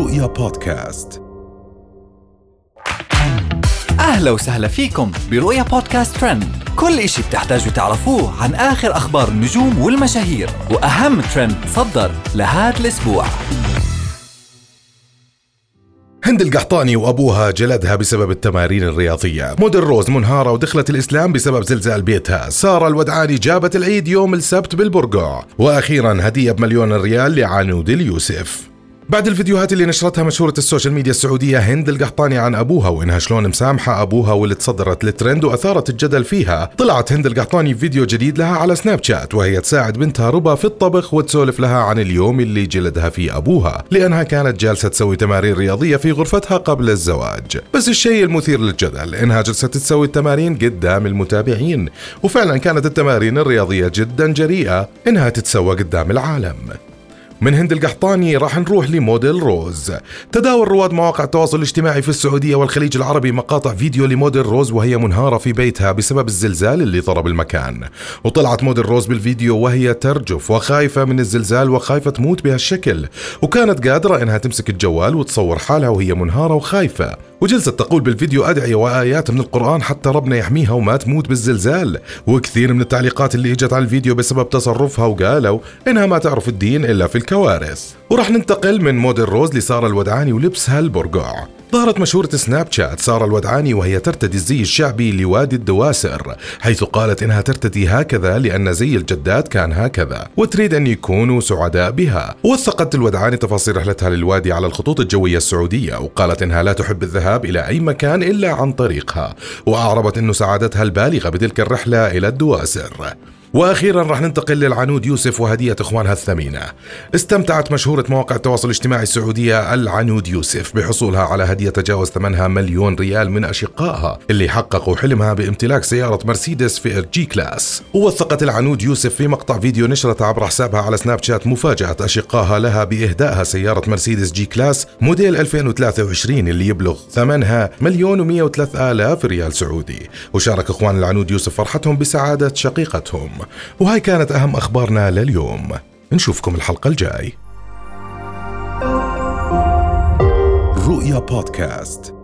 رؤيا بودكاست. أهلا وسهلا فيكم برؤيا بودكاست ترند. كل إشي بتحتاجوا تعرفوه عن آخر أخبار النجوم والمشاهير وأهم ترند صدر لهذا الأسبوع. هند القحطاني وأبوها جلدها بسبب التمارين الرياضية، موديل روز منهارة ودخلت الإسلام بسبب زلزال بيتها، سارة الودعاني جابت العيد يوم السبت بالبرقع، وأخيرا هدية بمليون ريال لعنود اليوسف. بعد الفيديوهات اللي نشرتها مشهورة ال social media السعودية هند القحطاني عن أبوها وإنها شلون مسامحة أبوها واللي تصدرت للترند وأثارت الجدل فيها. طلعت هند القحطاني فيديو جديد لها على Snapchat وهي تساعد بنتها ربا في الطبخ وتسولف لها عن اليوم اللي جلدها فيه أبوها لأنها كانت جالسة تسوي تمارين رياضية في غرفتها قبل الزواج. بس الشيء المثير للجدل إنها جلست تسوي التمارين قدام المتابعين وفعلا كانت التمارين الرياضية جدا جريئة إنها تتسوى قدام العالم. من هند القحطاني راح نروح لموديل روز. تداول رواد مواقع التواصل الاجتماعي في السعودية والخليج العربي مقاطع فيديو لموديل روز وهي منهارة في بيتها بسبب الزلزال اللي ضرب المكان. وطلعت موديل روز بالفيديو وهي ترجف وخايفة من الزلزال وخايفة تموت بهالشكل. وكانت قادرة إنها تمسك الجوال وتصور حالها وهي منهارة وخايفة. وجلست تقول بالفيديو أدعية وآيات من القرآن حتى ربنا يحميها وما تموت بالزلزال وكثير من التعليقات اللي إجت على الفيديو بسبب تصرفها وقالوا إنها ما تعرف الدين إلا في الكوارث. وراح ننتقل من موديل روز لسارة الودعاني ولبسها البرقع. ظهرت مشهورة سناب شات سارة الودعاني وهي ترتدي الزي الشعبي لوادي الدواسر حيث قالت إنها ترتدي هكذا لأن زي الجدات كان هكذا وتريد أن يكونوا سعداء بها. وثقت الودعاني تفاصيل رحلتها للوادي على الخطوط الجوية السعودية وقالت إنها لا تحب الذهاب إلى أي مكان إلا عن طريقها وأعربت أنه سعادتها البالغة بتلك الرحلة إلى الدواسر. وأخيرا راح ننتقل للعنود يوسف وهدية إخوانها الثمينة. استمتعت مشهورة مواقع التواصل الاجتماعي السعودية العنود يوسف بحصولها على هدية تجاوز ثمنها مليون ريال من أشقائها اللي حققوا حلمها بامتلاك سيارة مرسيدس في G-Class. ووثقت العنود يوسف في مقطع فيديو نشرته عبر حسابها على Snapchat مفاجأة أشقائها لها بإهدائها سيارة مرسيدس G-Class موديل 2023 اللي يبلغ ثمنها مليون و103 آلاف ريال سعودي. وشارك إخوان العنود يوسف فرحتهم بسعادة شقيقتهم. وهاي كانت أهم أخبارنا لليوم. نشوفكم الحلقة الجاي. رؤيا بودكاست.